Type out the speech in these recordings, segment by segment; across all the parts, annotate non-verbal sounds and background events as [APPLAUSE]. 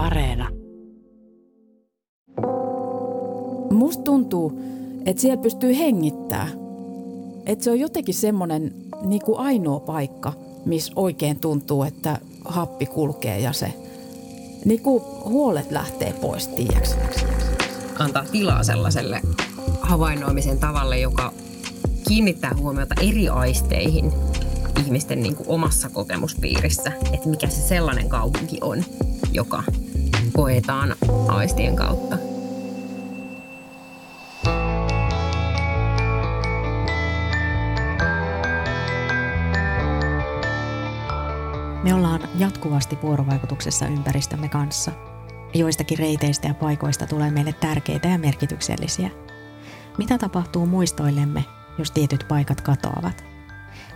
Areena. Musta tuntuu, että siellä pystyy hengittää. Että se on jotenkin semmoinen niin kuin ainoa paikka, missä oikein tuntuu, että happi kulkee ja se niin kuin huolet lähtee pois, tiiäks. Antaa tilaa sellaiselle havainnoimisen tavalle, joka kiinnittää huomiota eri aisteihin ihmisten niin kuin omassa kokemuspiirissä, että mikä se sellainen kaupunki on, joka koetaan aistien kautta. Me ollaan jatkuvasti vuorovaikutuksessa ympäristömme kanssa. Joistakin reiteistä ja paikoista tulee meille tärkeitä ja merkityksellisiä. Mitä tapahtuu muistoillemme, jos tietyt paikat katoavat?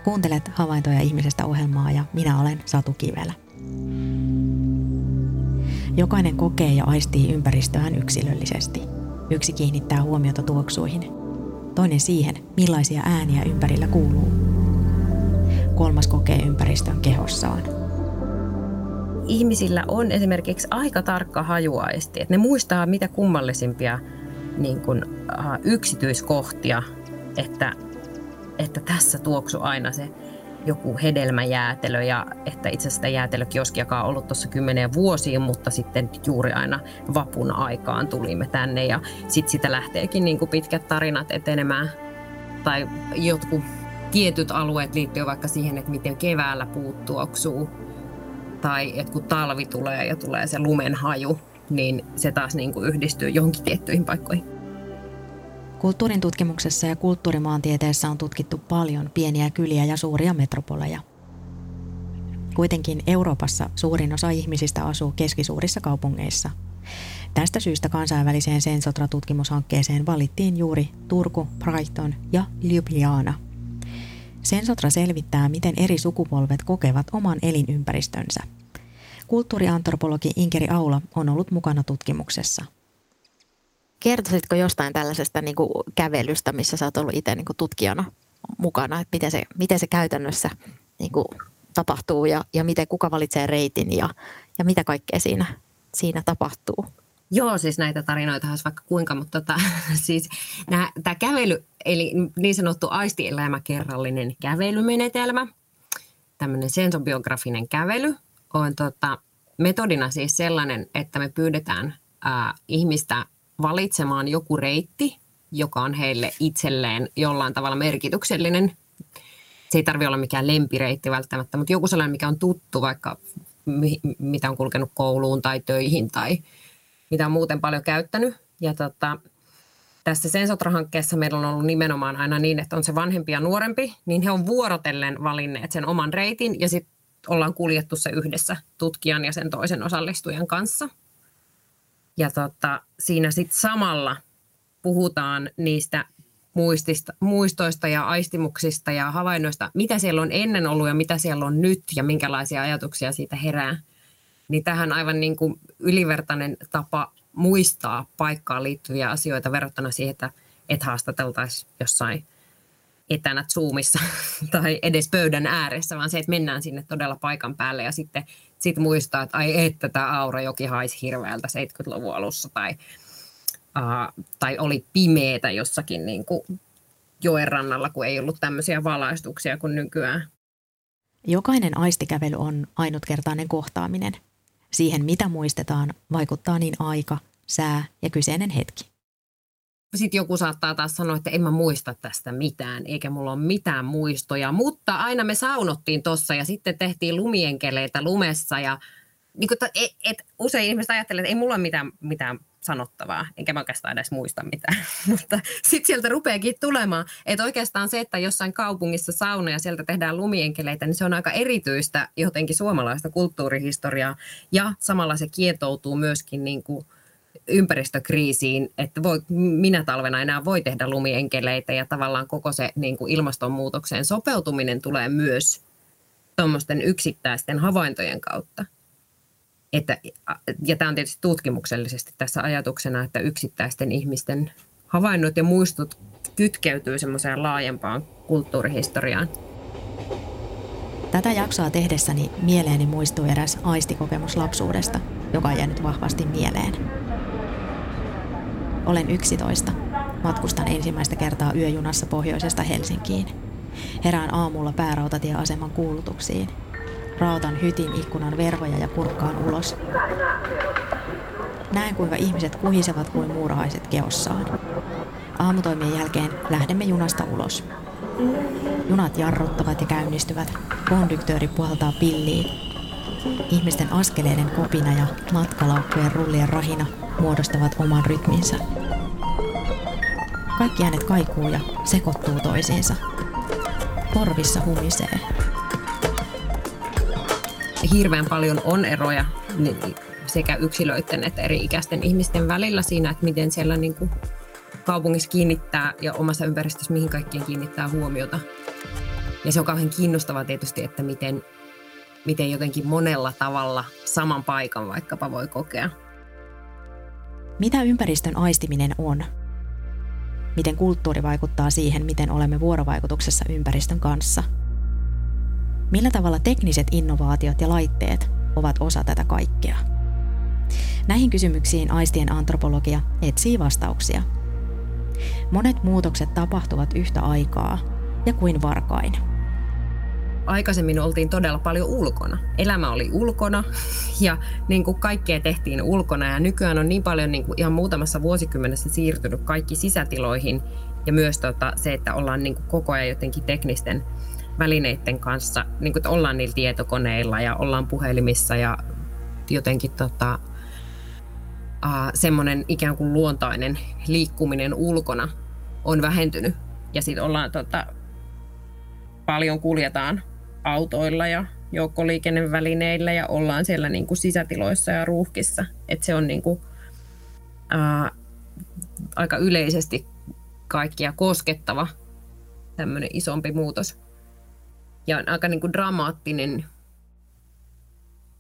Kuuntelet havaintoja ihmisestä ohjelmaa ja minä olen Satu Kivelä. Jokainen kokee ja aistii ympäristöään yksilöllisesti. Yksi kiinnittää huomiota tuoksuihin, toinen siihen, millaisia ääniä ympärillä kuuluu. Kolmas kokee ympäristön kehossaan. Ihmisillä on esimerkiksi aika tarkka hajuaisti, että ne muistaa mitä kummallisimpia niin kuin, uh, yksityiskohtia, että, että tässä tuoksu aina se joku hedelmäjäätelö ja että itse asiassa jäätelökioskiakaan on ollut tuossa kymmenen vuosiin, mutta sitten juuri aina vapun aikaan tulimme tänne ja sitten sitä lähteekin niin kuin pitkät tarinat etenemään tai jotkut tietyt alueet liittyy vaikka siihen, että miten keväällä puut tuoksuu tai että kun talvi tulee ja tulee se lumen haju, niin se taas niin kuin yhdistyy johonkin tiettyihin paikkoihin. Kulttuurin tutkimuksessa ja kulttuurimaantieteessä on tutkittu paljon pieniä kyliä ja suuria metropoleja. Kuitenkin Euroopassa suurin osa ihmisistä asuu keskisuurissa kaupungeissa. Tästä syystä kansainväliseen Sensotra-tutkimushankkeeseen valittiin juuri Turku, Brighton ja Ljubljana. Sensotra selvittää, miten eri sukupolvet kokevat oman elinympäristönsä. Kulttuuriantropologi Inkeri Aula on ollut mukana tutkimuksessa – Kertoisitko jostain tällaisesta niin kuin kävelystä, missä sä oot ollut itse niin kuin tutkijana mukana, että miten se, miten se käytännössä niin kuin tapahtuu ja, ja miten kuka valitsee reitin ja, ja mitä kaikkea siinä, siinä tapahtuu? Joo, siis näitä tarinoita olisi vaikka kuinka, mutta tota, [LAUGHS] siis tämä kävely, eli niin sanottu aistielämäkerrallinen kävelymenetelmä, tämmöinen sensobiografinen kävely, on tota, metodina siis sellainen, että me pyydetään ää, ihmistä valitsemaan joku reitti, joka on heille itselleen jollain tavalla merkityksellinen. Se ei tarvitse olla mikään lempireitti välttämättä, mutta joku sellainen, mikä on tuttu, vaikka mitä on kulkenut kouluun tai töihin tai mitä on muuten paljon käyttänyt. Ja tota, tässä Sensotra-hankkeessa meillä on ollut nimenomaan aina niin, että on se vanhempi ja nuorempi, niin he on vuorotellen valinneet sen oman reitin ja sitten ollaan kuljettu se yhdessä tutkijan ja sen toisen osallistujan kanssa – ja tota, siinä sitten samalla puhutaan niistä muistista, muistoista ja aistimuksista ja havainnoista, mitä siellä on ennen ollut ja mitä siellä on nyt ja minkälaisia ajatuksia siitä herää. Niin tähän aivan niin kuin ylivertainen tapa muistaa paikkaan liittyviä asioita verrattuna siihen, että et haastateltaisiin jossain etänä Zoomissa [LAUGHS] tai edes pöydän ääressä, vaan se, että mennään sinne todella paikan päälle ja sitten sit muistaa, että ai että tämä Aurajoki haisi hirveältä 70-luvun alussa tai, uh, tai oli pimeetä jossakin niin kuin joen rannalla, kun ei ollut tämmöisiä valaistuksia kuin nykyään. Jokainen aistikävely on ainutkertainen kohtaaminen. Siihen, mitä muistetaan, vaikuttaa niin aika, sää ja kyseinen hetki sitten joku saattaa taas sanoa, että en mä muista tästä mitään, eikä mulla ole mitään muistoja. Mutta aina me saunottiin tossa ja sitten tehtiin lumienkeleitä lumessa ja niin kuin, et, et, usein ihmiset ajattelee, että ei mulla ole mitään, mitään sanottavaa, enkä mä oikeastaan edes muista mitään. [LAUGHS] Mutta sitten sieltä rupeakin tulemaan, että oikeastaan se, että jossain kaupungissa sauna ja sieltä tehdään lumienkeleitä, niin se on aika erityistä jotenkin suomalaista kulttuurihistoriaa. Ja samalla se kietoutuu myöskin niin kuin ympäristökriisiin, että voi, minä talvena enää voi tehdä lumienkeleitä ja tavallaan koko se niin kuin ilmastonmuutokseen sopeutuminen tulee myös tuommoisten yksittäisten havaintojen kautta. Että, ja tämä on tietysti tutkimuksellisesti tässä ajatuksena, että yksittäisten ihmisten havainnot ja muistot kytkeytyy semmoiseen laajempaan kulttuurihistoriaan. Tätä jaksoa tehdessäni mieleeni muistui eräs aistikokemus lapsuudesta, joka on jäänyt vahvasti mieleen. Olen 11. Matkustan ensimmäistä kertaa yöjunassa pohjoisesta Helsinkiin. Herään aamulla päärautatieaseman kuulutuksiin. Raotan hytin ikkunan verhoja ja kurkkaan ulos. Näen kuinka ihmiset kuhisevat kuin muurahaiset keossaan. Aamutoimien jälkeen lähdemme junasta ulos. Junat jarruttavat ja käynnistyvät. Kondyktööri puhaltaa pilliin. Ihmisten askeleiden kopina ja matkalaukkujen rullien rahina muodostavat oman rytminsä. Kaikki äänet kaikuu ja sekoittuu toisiinsa. Korvissa humisee. Hirveän paljon on eroja sekä yksilöiden että eri-ikäisten ihmisten välillä siinä, että miten siellä niin kuin kaupungissa kiinnittää ja omassa ympäristössä mihin kaikkien kiinnittää huomiota. Ja se on kauhean kiinnostavaa tietysti, että miten, miten jotenkin monella tavalla saman paikan vaikkapa voi kokea. Mitä ympäristön aistiminen on? Miten kulttuuri vaikuttaa siihen, miten olemme vuorovaikutuksessa ympäristön kanssa? Millä tavalla tekniset innovaatiot ja laitteet ovat osa tätä kaikkea? Näihin kysymyksiin aistien antropologia etsii vastauksia – Monet muutokset tapahtuvat yhtä aikaa ja kuin varkain. Aikaisemmin oltiin todella paljon ulkona. Elämä oli ulkona ja niin kuin kaikkea tehtiin ulkona ja nykyään on niin paljon niin kuin ihan muutamassa vuosikymmenessä siirtynyt kaikki sisätiloihin ja myös tota, se, että ollaan niin kuin koko ajan jotenkin teknisten välineiden kanssa, niin kuin, että ollaan niillä tietokoneilla ja ollaan puhelimissa ja jotenkin tota, äh, semmoinen ikään kuin luontainen liikkuminen ulkona on vähentynyt. Ja sitten ollaan tota, paljon kuljetaan autoilla ja joukkoliikennevälineillä ja ollaan siellä niin kuin sisätiloissa ja ruuhkissa. Et se on niin kuin, ää, aika yleisesti kaikkia koskettava tämmöinen isompi muutos. Ja on aika niin kuin dramaattinen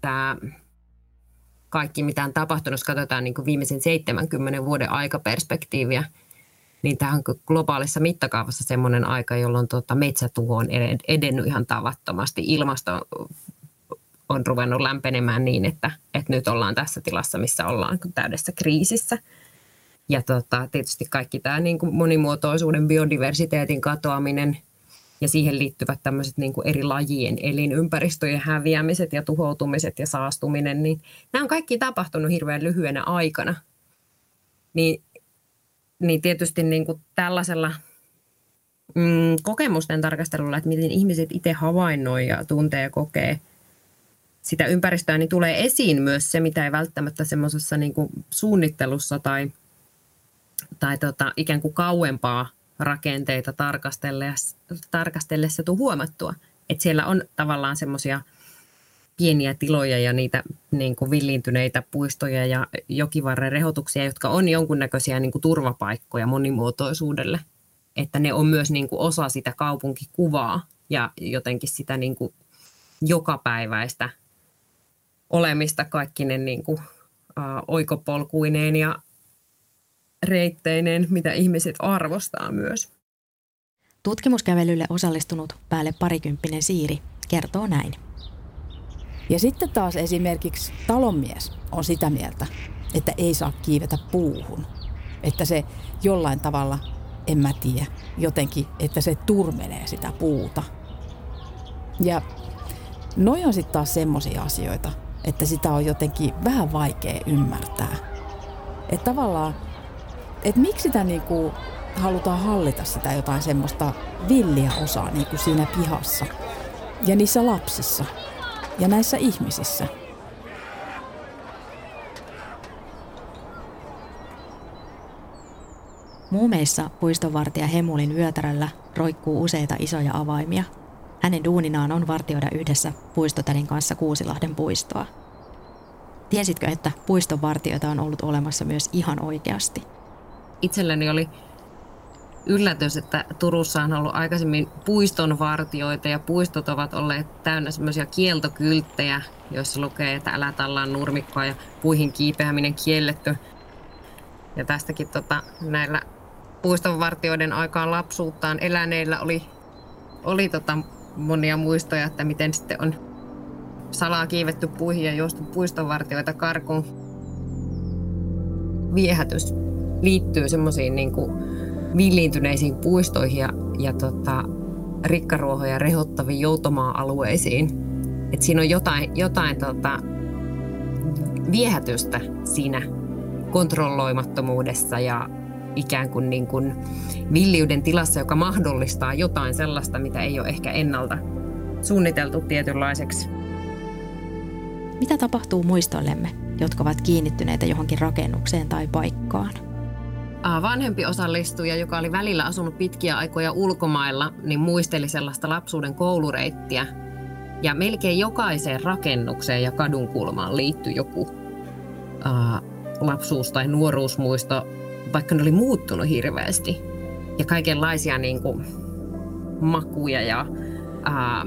tämä kaikki, mitä on tapahtunut, jos katsotaan niin kuin viimeisen 70 vuoden aikaperspektiiviä, niin tämä on globaalissa mittakaavassa semmoinen aika, jolloin tuota metsätuho on edennyt ihan tavattomasti. Ilmasto on ruvennut lämpenemään niin, että, että nyt ollaan tässä tilassa, missä ollaan täydessä kriisissä. Ja tota, tietysti kaikki tämä niin kuin monimuotoisuuden, biodiversiteetin katoaminen – ja siihen liittyvät tämmöiset niin kuin eri lajien elinympäristöjen häviämiset ja tuhoutumiset ja saastuminen, niin nämä on kaikki tapahtunut hirveän lyhyenä aikana. Niin, niin tietysti niin kuin tällaisella mm, kokemusten tarkastelulla, että miten ihmiset itse havainnoi ja tuntee ja kokee sitä ympäristöä, niin tulee esiin myös se, mitä ei välttämättä semmoisessa niin suunnittelussa tai, tai tota, ikään kuin kauempaa rakenteita tarkastellessa, tarkastellessa tuu huomattua, että siellä on tavallaan semmoisia pieniä tiloja ja niitä niin kuin villiintyneitä puistoja ja jokivarren rehotuksia, jotka on jonkunnäköisiä niin kuin turvapaikkoja monimuotoisuudelle. Että ne on myös niin kuin osa sitä kaupunkikuvaa ja jotenkin sitä niin kuin jokapäiväistä olemista kaikkinen niin kuin, ä, oikopolkuineen ja reitteinen, mitä ihmiset arvostaa myös. Tutkimuskävelylle osallistunut päälle parikymppinen Siiri kertoo näin. Ja sitten taas esimerkiksi talonmies on sitä mieltä, että ei saa kiivetä puuhun. Että se jollain tavalla, en mä tiedä, jotenkin, että se turmelee sitä puuta. Ja noi on sitten taas semmoisia asioita, että sitä on jotenkin vähän vaikea ymmärtää. Että tavallaan että miksi sitä niinku halutaan hallita sitä jotain semmoista villiä osaa niinku siinä pihassa ja niissä lapsissa ja näissä ihmisissä. Muumeissa puistonvartija Hemulin yötärällä roikkuu useita isoja avaimia. Hänen duuninaan on vartioida yhdessä puistotädin kanssa Kuusilahden puistoa. Tiesitkö, että puistonvartijoita on ollut olemassa myös ihan oikeasti? itselleni oli yllätys, että Turussa on ollut aikaisemmin puistonvartioita ja puistot ovat olleet täynnä semmoisia kieltokylttejä, joissa lukee, että älä tallaan nurmikkoa ja puihin kiipeäminen kielletty. Ja tästäkin tota, näillä puistonvartioiden aikaan lapsuuttaan eläneillä oli, oli tota, monia muistoja, että miten sitten on salaa kiivetty puihin ja juostu puistonvartioita karkuun. Viehätys liittyy semmoisiin niin villiintyneisiin puistoihin ja, ja tota, rikkaruohoja rehottaviin joutomaa-alueisiin. Et siinä on jotain, jotain tota, viehätystä siinä kontrolloimattomuudessa ja ikään kuin, niin kuin villiyden tilassa, joka mahdollistaa jotain sellaista, mitä ei ole ehkä ennalta suunniteltu tietynlaiseksi. Mitä tapahtuu muistoillemme, jotka ovat kiinnittyneitä johonkin rakennukseen tai paikkaan? Vanhempi osallistuja, joka oli välillä asunut pitkiä aikoja ulkomailla, niin muisteli sellaista lapsuuden koulureittiä. Ja melkein jokaiseen rakennukseen ja kadunkulmaan liittyi joku ää, lapsuus- tai nuoruusmuisto, vaikka ne oli muuttunut hirveästi. Ja kaikenlaisia niin kuin, makuja ja ää,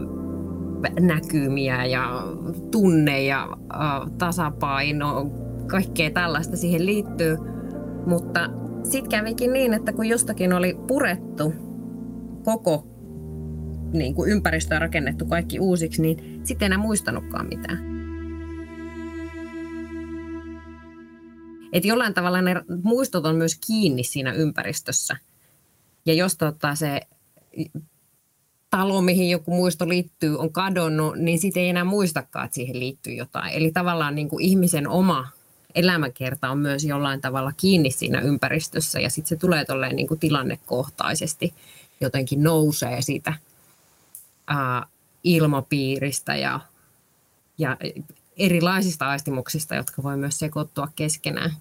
näkymiä ja tunne ja ää, tasapaino, kaikkea tällaista siihen liittyy. Mutta sitten kävikin niin, että kun jostakin oli purettu koko niin kuin ympäristöä rakennettu kaikki uusiksi, niin sitten enää muistanutkaan mitään. Et jollain tavalla ne muistot on myös kiinni siinä ympäristössä. Ja jos tota se talo, mihin joku muisto liittyy, on kadonnut, niin sitten ei enää muistakaan, että siihen liittyy jotain. Eli tavallaan niin kuin ihmisen oma elämäkerta on myös jollain tavalla kiinni siinä ympäristössä ja sitten se tulee tolleen niin kuin tilannekohtaisesti jotenkin nousee siitä ää, ilmapiiristä ja, ja erilaisista aistimuksista, jotka voi myös sekoittua keskenään.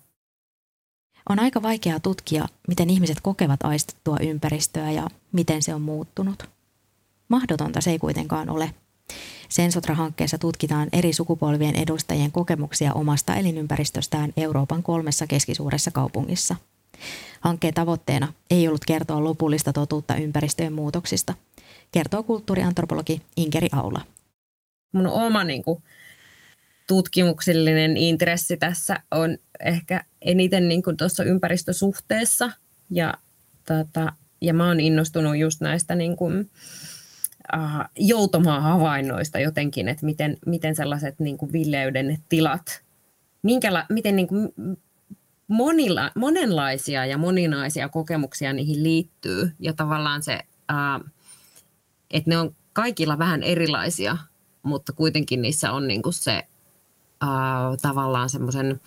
On aika vaikeaa tutkia, miten ihmiset kokevat aistettua ympäristöä ja miten se on muuttunut. Mahdotonta se ei kuitenkaan ole. Sensotra-hankkeessa tutkitaan eri sukupolvien edustajien kokemuksia omasta elinympäristöstään Euroopan kolmessa keskisuuressa kaupungissa. Hankkeen tavoitteena ei ollut kertoa lopullista totuutta ympäristöjen muutoksista, kertoo kulttuuriantropologi Inkeri Aula. Mun oma niin kuin, tutkimuksellinen intressi tässä on ehkä eniten niin kuin tuossa ympäristösuhteessa ja, tota, ja mä oon innostunut just näistä niin kuin, äh, joutomaa-havainnoista jotenkin, että miten, miten sellaiset niin kuin villeyden tilat, minkäla, miten niin kuin monilla, monenlaisia ja moninaisia kokemuksia niihin liittyy ja tavallaan se, äh, että ne on kaikilla vähän erilaisia, mutta kuitenkin niissä on niin kuin se äh, tavallaan semmoisen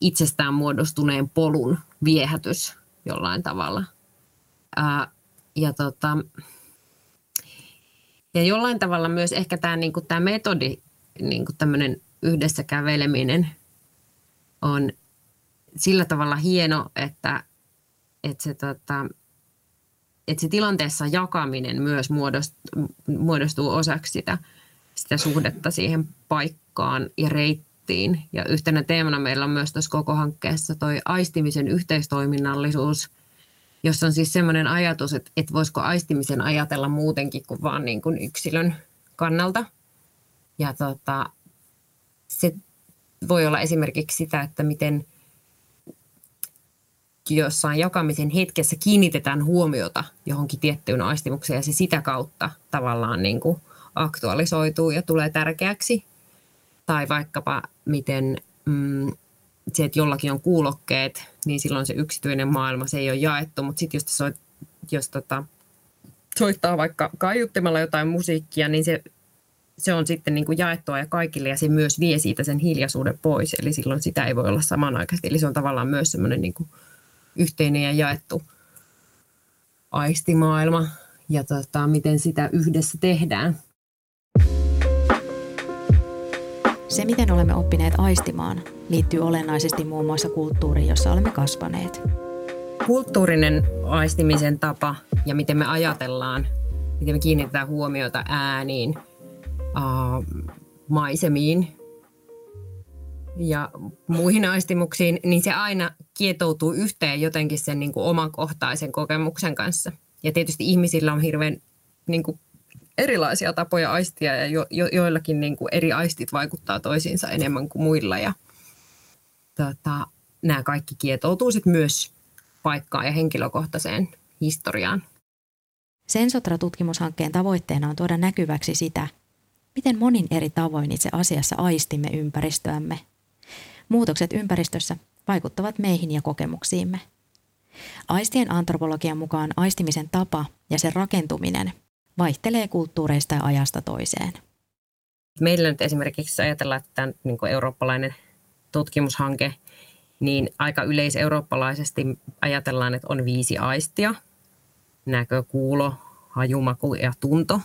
itsestään muodostuneen polun viehätys jollain tavalla. Äh, ja, tota, ja jollain tavalla myös ehkä tämä niinku, tää metodi, niinku tämmöinen yhdessä käveleminen on sillä tavalla hieno, että, että se, tota, että se tilanteessa jakaminen myös muodostuu, muodostuu osaksi sitä, sitä suhdetta siihen paikkaan ja reittiin. Ja yhtenä teemana meillä on myös tässä koko hankkeessa toi aistimisen yhteistoiminnallisuus, jossa on siis semmoinen ajatus, että, että voisiko aistimisen ajatella muutenkin kuin vaan niin kuin yksilön kannalta. Ja tota, se voi olla esimerkiksi sitä, että miten jossain jakamisen hetkessä kiinnitetään huomiota johonkin tiettyyn aistimukseen ja se sitä kautta tavallaan niin kuin – aktualisoituu ja tulee tärkeäksi. Tai vaikkapa miten mm, se, että jollakin on kuulokkeet, niin silloin se yksityinen maailma, se ei ole jaettu. Mutta sitten jos, soit, jos tota, soittaa vaikka kaiuttimella jotain musiikkia, niin se, se on sitten niin kuin jaettua ja kaikille ja se myös vie siitä sen hiljaisuuden pois. Eli silloin sitä ei voi olla samanaikaisesti. Eli se on tavallaan myös semmoinen niin kuin yhteinen ja jaettu aistimaailma ja tota, miten sitä yhdessä tehdään. Se, miten olemme oppineet aistimaan, liittyy olennaisesti muun muassa kulttuuriin, jossa olemme kasvaneet. Kulttuurinen aistimisen tapa ja miten me ajatellaan, miten me kiinnitetään huomiota ääniin, maisemiin ja muihin aistimuksiin, niin se aina kietoutuu yhteen jotenkin sen niin kuin omakohtaisen kokemuksen kanssa. Ja tietysti ihmisillä on hirveän niin kuin erilaisia tapoja aistia ja jo, jo, joillakin niin kuin eri aistit vaikuttaa toisiinsa enemmän kuin muilla. Ja, tota, nämä kaikki kietoutuu sitten myös paikkaan ja henkilökohtaiseen historiaan. Sensotra-tutkimushankkeen tavoitteena on tuoda näkyväksi sitä, miten monin eri tavoin itse asiassa aistimme ympäristöämme. Muutokset ympäristössä vaikuttavat meihin ja kokemuksiimme. Aistien antropologian mukaan aistimisen tapa ja sen rakentuminen vaihtelee kulttuureista ja ajasta toiseen. Meillä nyt esimerkiksi ajatellaan, että tämä niin eurooppalainen tutkimushanke, niin aika yleiseurooppalaisesti ajatellaan, että on viisi aistia. Näkö, kuulo, hajumaku ja tunto.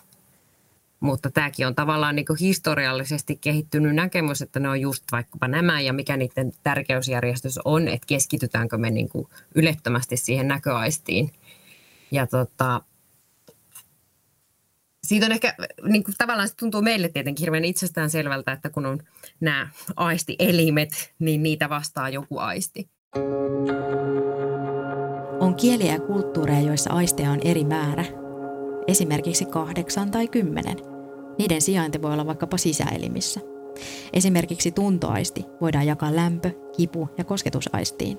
Mutta tämäkin on tavallaan niin historiallisesti kehittynyt näkemys, että ne on just vaikkapa nämä ja mikä niiden tärkeysjärjestys on, että keskitytäänkö me niin ylettömästi siihen näköaistiin. Ja tota, siitä on ehkä, niin kuin tavallaan se tuntuu meille tietenkin hirveän itsestään selvältä, että kun on nämä aistielimet, niin niitä vastaa joku aisti. On kieliä ja kulttuureja, joissa aisteja on eri määrä. Esimerkiksi kahdeksan tai kymmenen. Niiden sijainti voi olla vaikkapa sisäelimissä. Esimerkiksi tuntoaisti voidaan jakaa lämpö, kipu ja kosketusaistiin.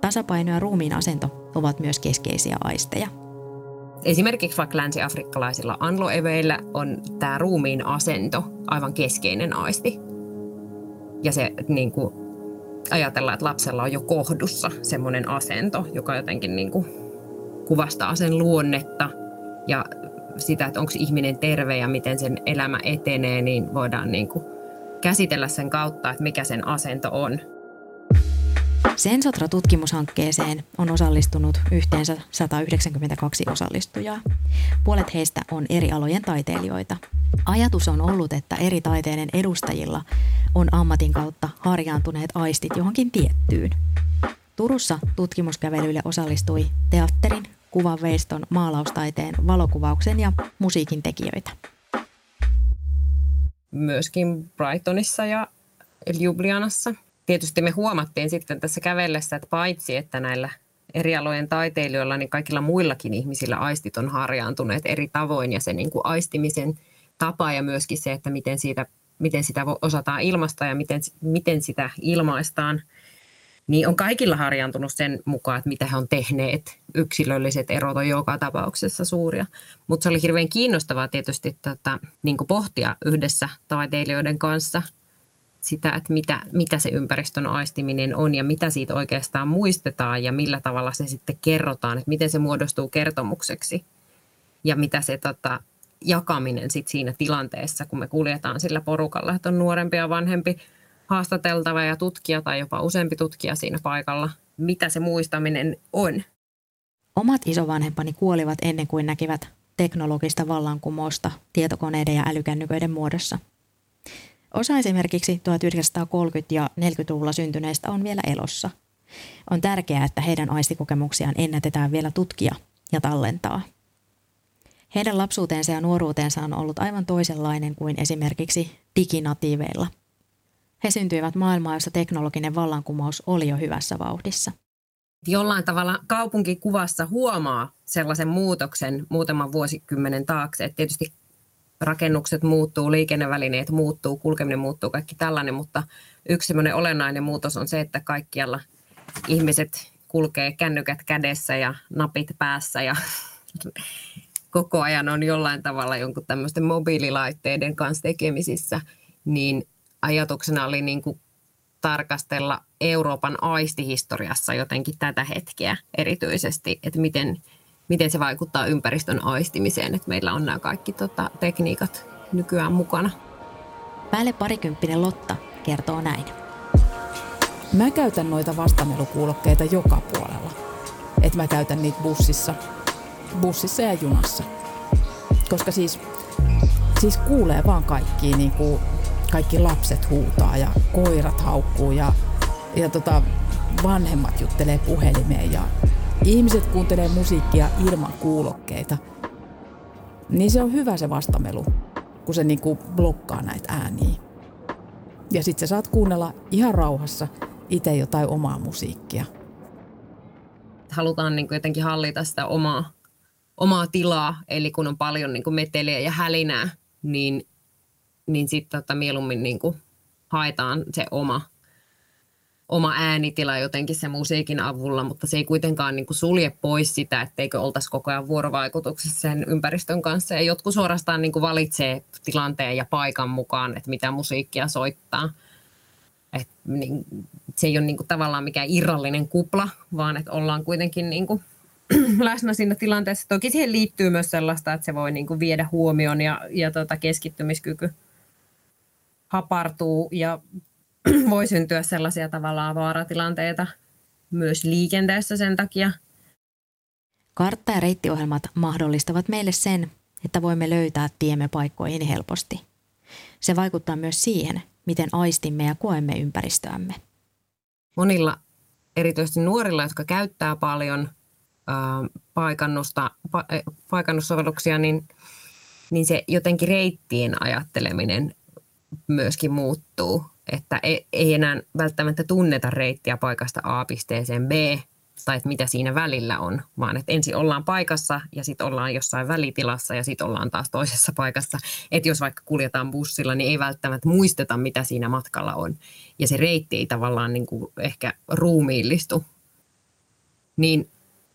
Tasapaino ja ruumiin asento ovat myös keskeisiä aisteja. Esimerkiksi vaikka länsi-afrikkalaisilla anloeveillä on tämä ruumiin asento aivan keskeinen aisti. Ja se niin kuin, ajatellaan, että lapsella on jo kohdussa semmoinen asento, joka jotenkin niin kuin, kuvastaa sen luonnetta ja sitä, että onko ihminen terve ja miten sen elämä etenee, niin voidaan niin kuin, käsitellä sen kautta, että mikä sen asento on. Sensotra-tutkimushankkeeseen on osallistunut yhteensä 192 osallistujaa. Puolet heistä on eri alojen taiteilijoita. Ajatus on ollut, että eri taiteiden edustajilla on ammatin kautta harjaantuneet aistit johonkin tiettyyn. Turussa tutkimuskävelyille osallistui teatterin, kuvanveiston, maalaustaiteen, valokuvauksen ja musiikin tekijöitä. Myöskin Brightonissa ja Ljubljanassa – tietysti me huomattiin sitten tässä kävellessä, että paitsi että näillä eri alojen taiteilijoilla, niin kaikilla muillakin ihmisillä aistit on harjaantuneet eri tavoin ja se niin kuin aistimisen tapa ja myöskin se, että miten, siitä, miten sitä osataan ilmaista ja miten, miten sitä ilmaistaan, niin on kaikilla harjaantunut sen mukaan, että mitä he on tehneet. Yksilölliset erot on joka tapauksessa suuria. Mutta se oli hirveän kiinnostavaa tietysti tätä, niin pohtia yhdessä taiteilijoiden kanssa – sitä, että mitä, mitä se ympäristön aistiminen on ja mitä siitä oikeastaan muistetaan ja millä tavalla se sitten kerrotaan, että miten se muodostuu kertomukseksi ja mitä se tota, jakaminen sitten siinä tilanteessa, kun me kuljetaan sillä porukalla, että on nuorempi ja vanhempi haastateltava ja tutkija tai jopa useampi tutkija siinä paikalla, mitä se muistaminen on. Omat isovanhempani kuolivat ennen kuin näkivät teknologista vallankumousta tietokoneiden ja älykännyköiden muodossa – Osa esimerkiksi 1930- ja 40-luvulla syntyneistä on vielä elossa. On tärkeää, että heidän aistikokemuksiaan ennätetään vielä tutkia ja tallentaa. Heidän lapsuutensa ja nuoruutensa on ollut aivan toisenlainen kuin esimerkiksi diginatiiveilla. He syntyivät maailmaan, jossa teknologinen vallankumous oli jo hyvässä vauhdissa. Jollain tavalla kaupunkikuvassa huomaa sellaisen muutoksen muutaman vuosikymmenen taakse. että tietysti rakennukset muuttuu, liikennevälineet muuttuu, kulkeminen muuttuu, kaikki tällainen, mutta yksi semmoinen olennainen muutos on se, että kaikkialla ihmiset kulkee kännykät kädessä ja napit päässä ja [LAUGHS] koko ajan on jollain tavalla jonkun tämmöisten mobiililaitteiden kanssa tekemisissä, niin ajatuksena oli niin kuin tarkastella Euroopan aistihistoriassa jotenkin tätä hetkeä erityisesti, että miten – miten se vaikuttaa ympäristön aistimiseen, että meillä on nämä kaikki tota, tekniikat nykyään mukana. Päälle parikymppinen Lotta kertoo näin. Mä käytän noita vastamelukuulokkeita joka puolella. Et mä käytän niitä bussissa, bussissa ja junassa. Koska siis, siis kuulee vaan kaikki, niin kuin kaikki lapset huutaa ja koirat haukkuu ja, ja tota, vanhemmat juttelee puhelimeen ja ihmiset kuuntelee musiikkia ilman kuulokkeita, niin se on hyvä se vastamelu, kun se niinku blokkaa näitä ääniä. Ja sit sä saat kuunnella ihan rauhassa itse jotain omaa musiikkia. Halutaan niinku jotenkin hallita sitä omaa, omaa tilaa, eli kun on paljon niinku meteliä ja hälinää, niin, niin sitten tota mieluummin niinku haetaan se oma oma äänitila jotenkin se musiikin avulla, mutta se ei kuitenkaan niin kuin sulje pois sitä, etteikö oltaisi koko ajan vuorovaikutuksessa sen ympäristön kanssa. Ja jotkut suorastaan niin kuin valitsee tilanteen ja paikan mukaan, että mitä musiikkia soittaa. Et, niin, se ei ole niin kuin tavallaan mikään irrallinen kupla, vaan että ollaan kuitenkin niin kuin [CLEARS THROAT] läsnä siinä tilanteessa. Toki siihen liittyy myös sellaista, että se voi niin kuin viedä huomioon ja, ja tota keskittymiskyky hapartuu ja [CLEARS THROAT] voi syntyä sellaisia tavallaan vaaratilanteita myös liikenteessä sen takia. Kartta- ja reittiohjelmat mahdollistavat meille sen, että voimme löytää tiemme paikkoihin helposti. Se vaikuttaa myös siihen, miten aistimme ja koemme ympäristöämme. Monilla, erityisesti nuorilla, jotka käyttää paljon paikannusta, pa, paikannussovelluksia, niin, niin se jotenkin reittien ajatteleminen myöskin muuttuu. Että ei, enää välttämättä tunneta reittiä paikasta A pisteeseen B, tai että mitä siinä välillä on, vaan että ensin ollaan paikassa ja sitten ollaan jossain välitilassa ja sitten ollaan taas toisessa paikassa. Että jos vaikka kuljetaan bussilla, niin ei välttämättä muisteta, mitä siinä matkalla on. Ja se reitti ei tavallaan niin kuin ehkä ruumiillistu. Niin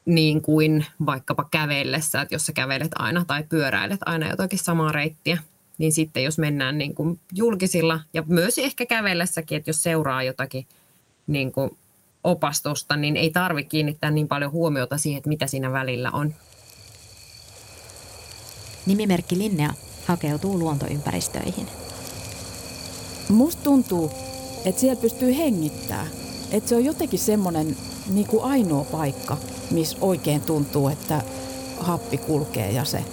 niin kuin vaikkapa kävellessä, että jos sä kävelet aina tai pyöräilet aina jotakin samaa reittiä, niin sitten jos mennään niin kuin julkisilla ja myös ehkä kävellessäkin, että jos seuraa jotakin niin kuin opastusta, niin ei tarvitse kiinnittää niin paljon huomiota siihen, että mitä siinä välillä on. Nimimerkki Linnea hakeutuu luontoympäristöihin. Musta tuntuu, että siellä pystyy hengittämään. Että se on jotenkin semmoinen niin kuin ainoa paikka, missä oikein tuntuu, että happi kulkee ja se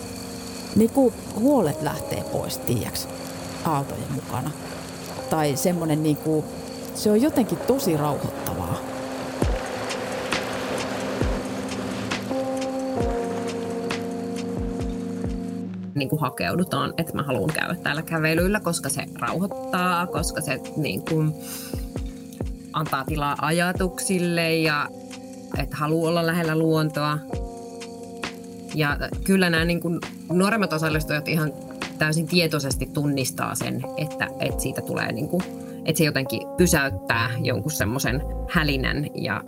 niin kuin huolet lähtee pois, tiiäks, aaltojen mukana. Tai semmoinen niin kuin, se on jotenkin tosi rauhoittavaa. niin kuin hakeudutaan, että mä haluan käydä täällä kävelyillä, koska se rauhoittaa, koska se niin kuin, antaa tilaa ajatuksille ja että haluaa olla lähellä luontoa. Ja kyllä nämä niin kuin nuoremmat osallistujat ihan täysin tietoisesti tunnistaa sen, että, että siitä tulee niin kuin, että se jotenkin pysäyttää jonkun semmoisen hälinän ja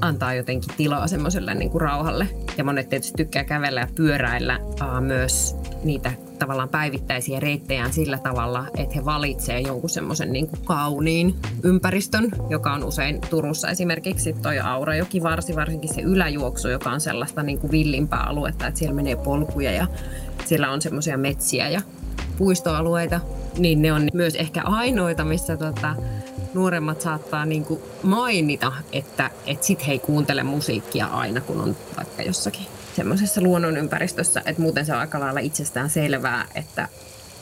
antaa jotenkin tilaa semmoiselle niin kuin rauhalle. Ja monet tietysti tykkää kävellä ja pyöräillä myös niitä tavallaan päivittäisiä reittejään sillä tavalla, että he valitsee jonkun semmoisen niin kuin kauniin ympäristön, joka on usein Turussa esimerkiksi toi Aurajoki varsi, varsinkin se yläjuoksu, joka on sellaista niin kuin villimpää aluetta, että siellä menee polkuja ja siellä on semmoisia metsiä ja puistoalueita, niin ne on myös ehkä ainoita, missä tota, nuoremmat saattaa niin kuin mainita, että, että sit he ei kuuntele musiikkia aina, kun on vaikka jossakin semmoisessa luonnonympäristössä, että muuten se on aika lailla itsestään selvää, että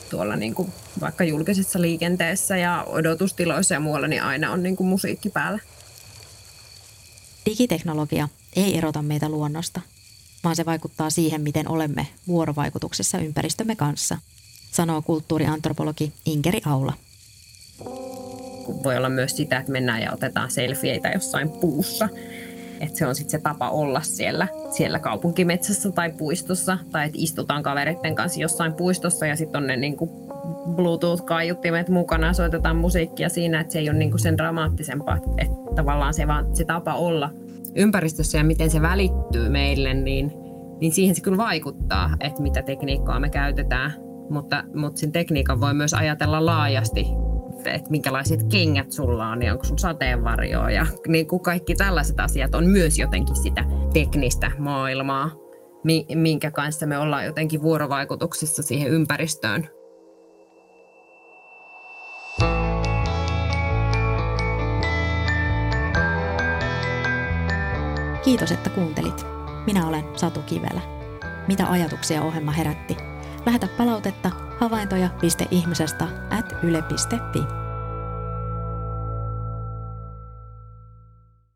tuolla niin kuin vaikka julkisessa liikenteessä ja odotustiloissa ja muualla, niin aina on niin kuin musiikki päällä. Digiteknologia ei erota meitä luonnosta, vaan se vaikuttaa siihen, miten olemme vuorovaikutuksessa ympäristömme kanssa, sanoo kulttuuriantropologi Inkeri Aula. Voi olla myös sitä, että mennään ja otetaan selfieitä jossain puussa että se on sitten se tapa olla siellä, siellä kaupunkimetsässä tai puistossa, tai että istutaan kavereiden kanssa jossain puistossa ja sitten on ne niin Bluetooth-kaiuttimet mukana soitetaan musiikkia siinä, että se ei ole niin sen dramaattisempaa, että tavallaan se, vaan, se tapa olla ympäristössä ja miten se välittyy meille, niin, niin siihen se kyllä vaikuttaa, että mitä tekniikkaa me käytetään. Mutta, mutta sen tekniikan voi myös ajatella laajasti että minkälaiset kengät sulla on ja onko sulla sateenvarjoa ja niin kuin kaikki tällaiset asiat on myös jotenkin sitä teknistä maailmaa, minkä kanssa me ollaan jotenkin vuorovaikutuksessa siihen ympäristöön. Kiitos, että kuuntelit. Minä olen Satu Kivelä. Mitä ajatuksia ohjelma herätti? Lähetä palautetta havaintoja.ihmisestä at yle.fi.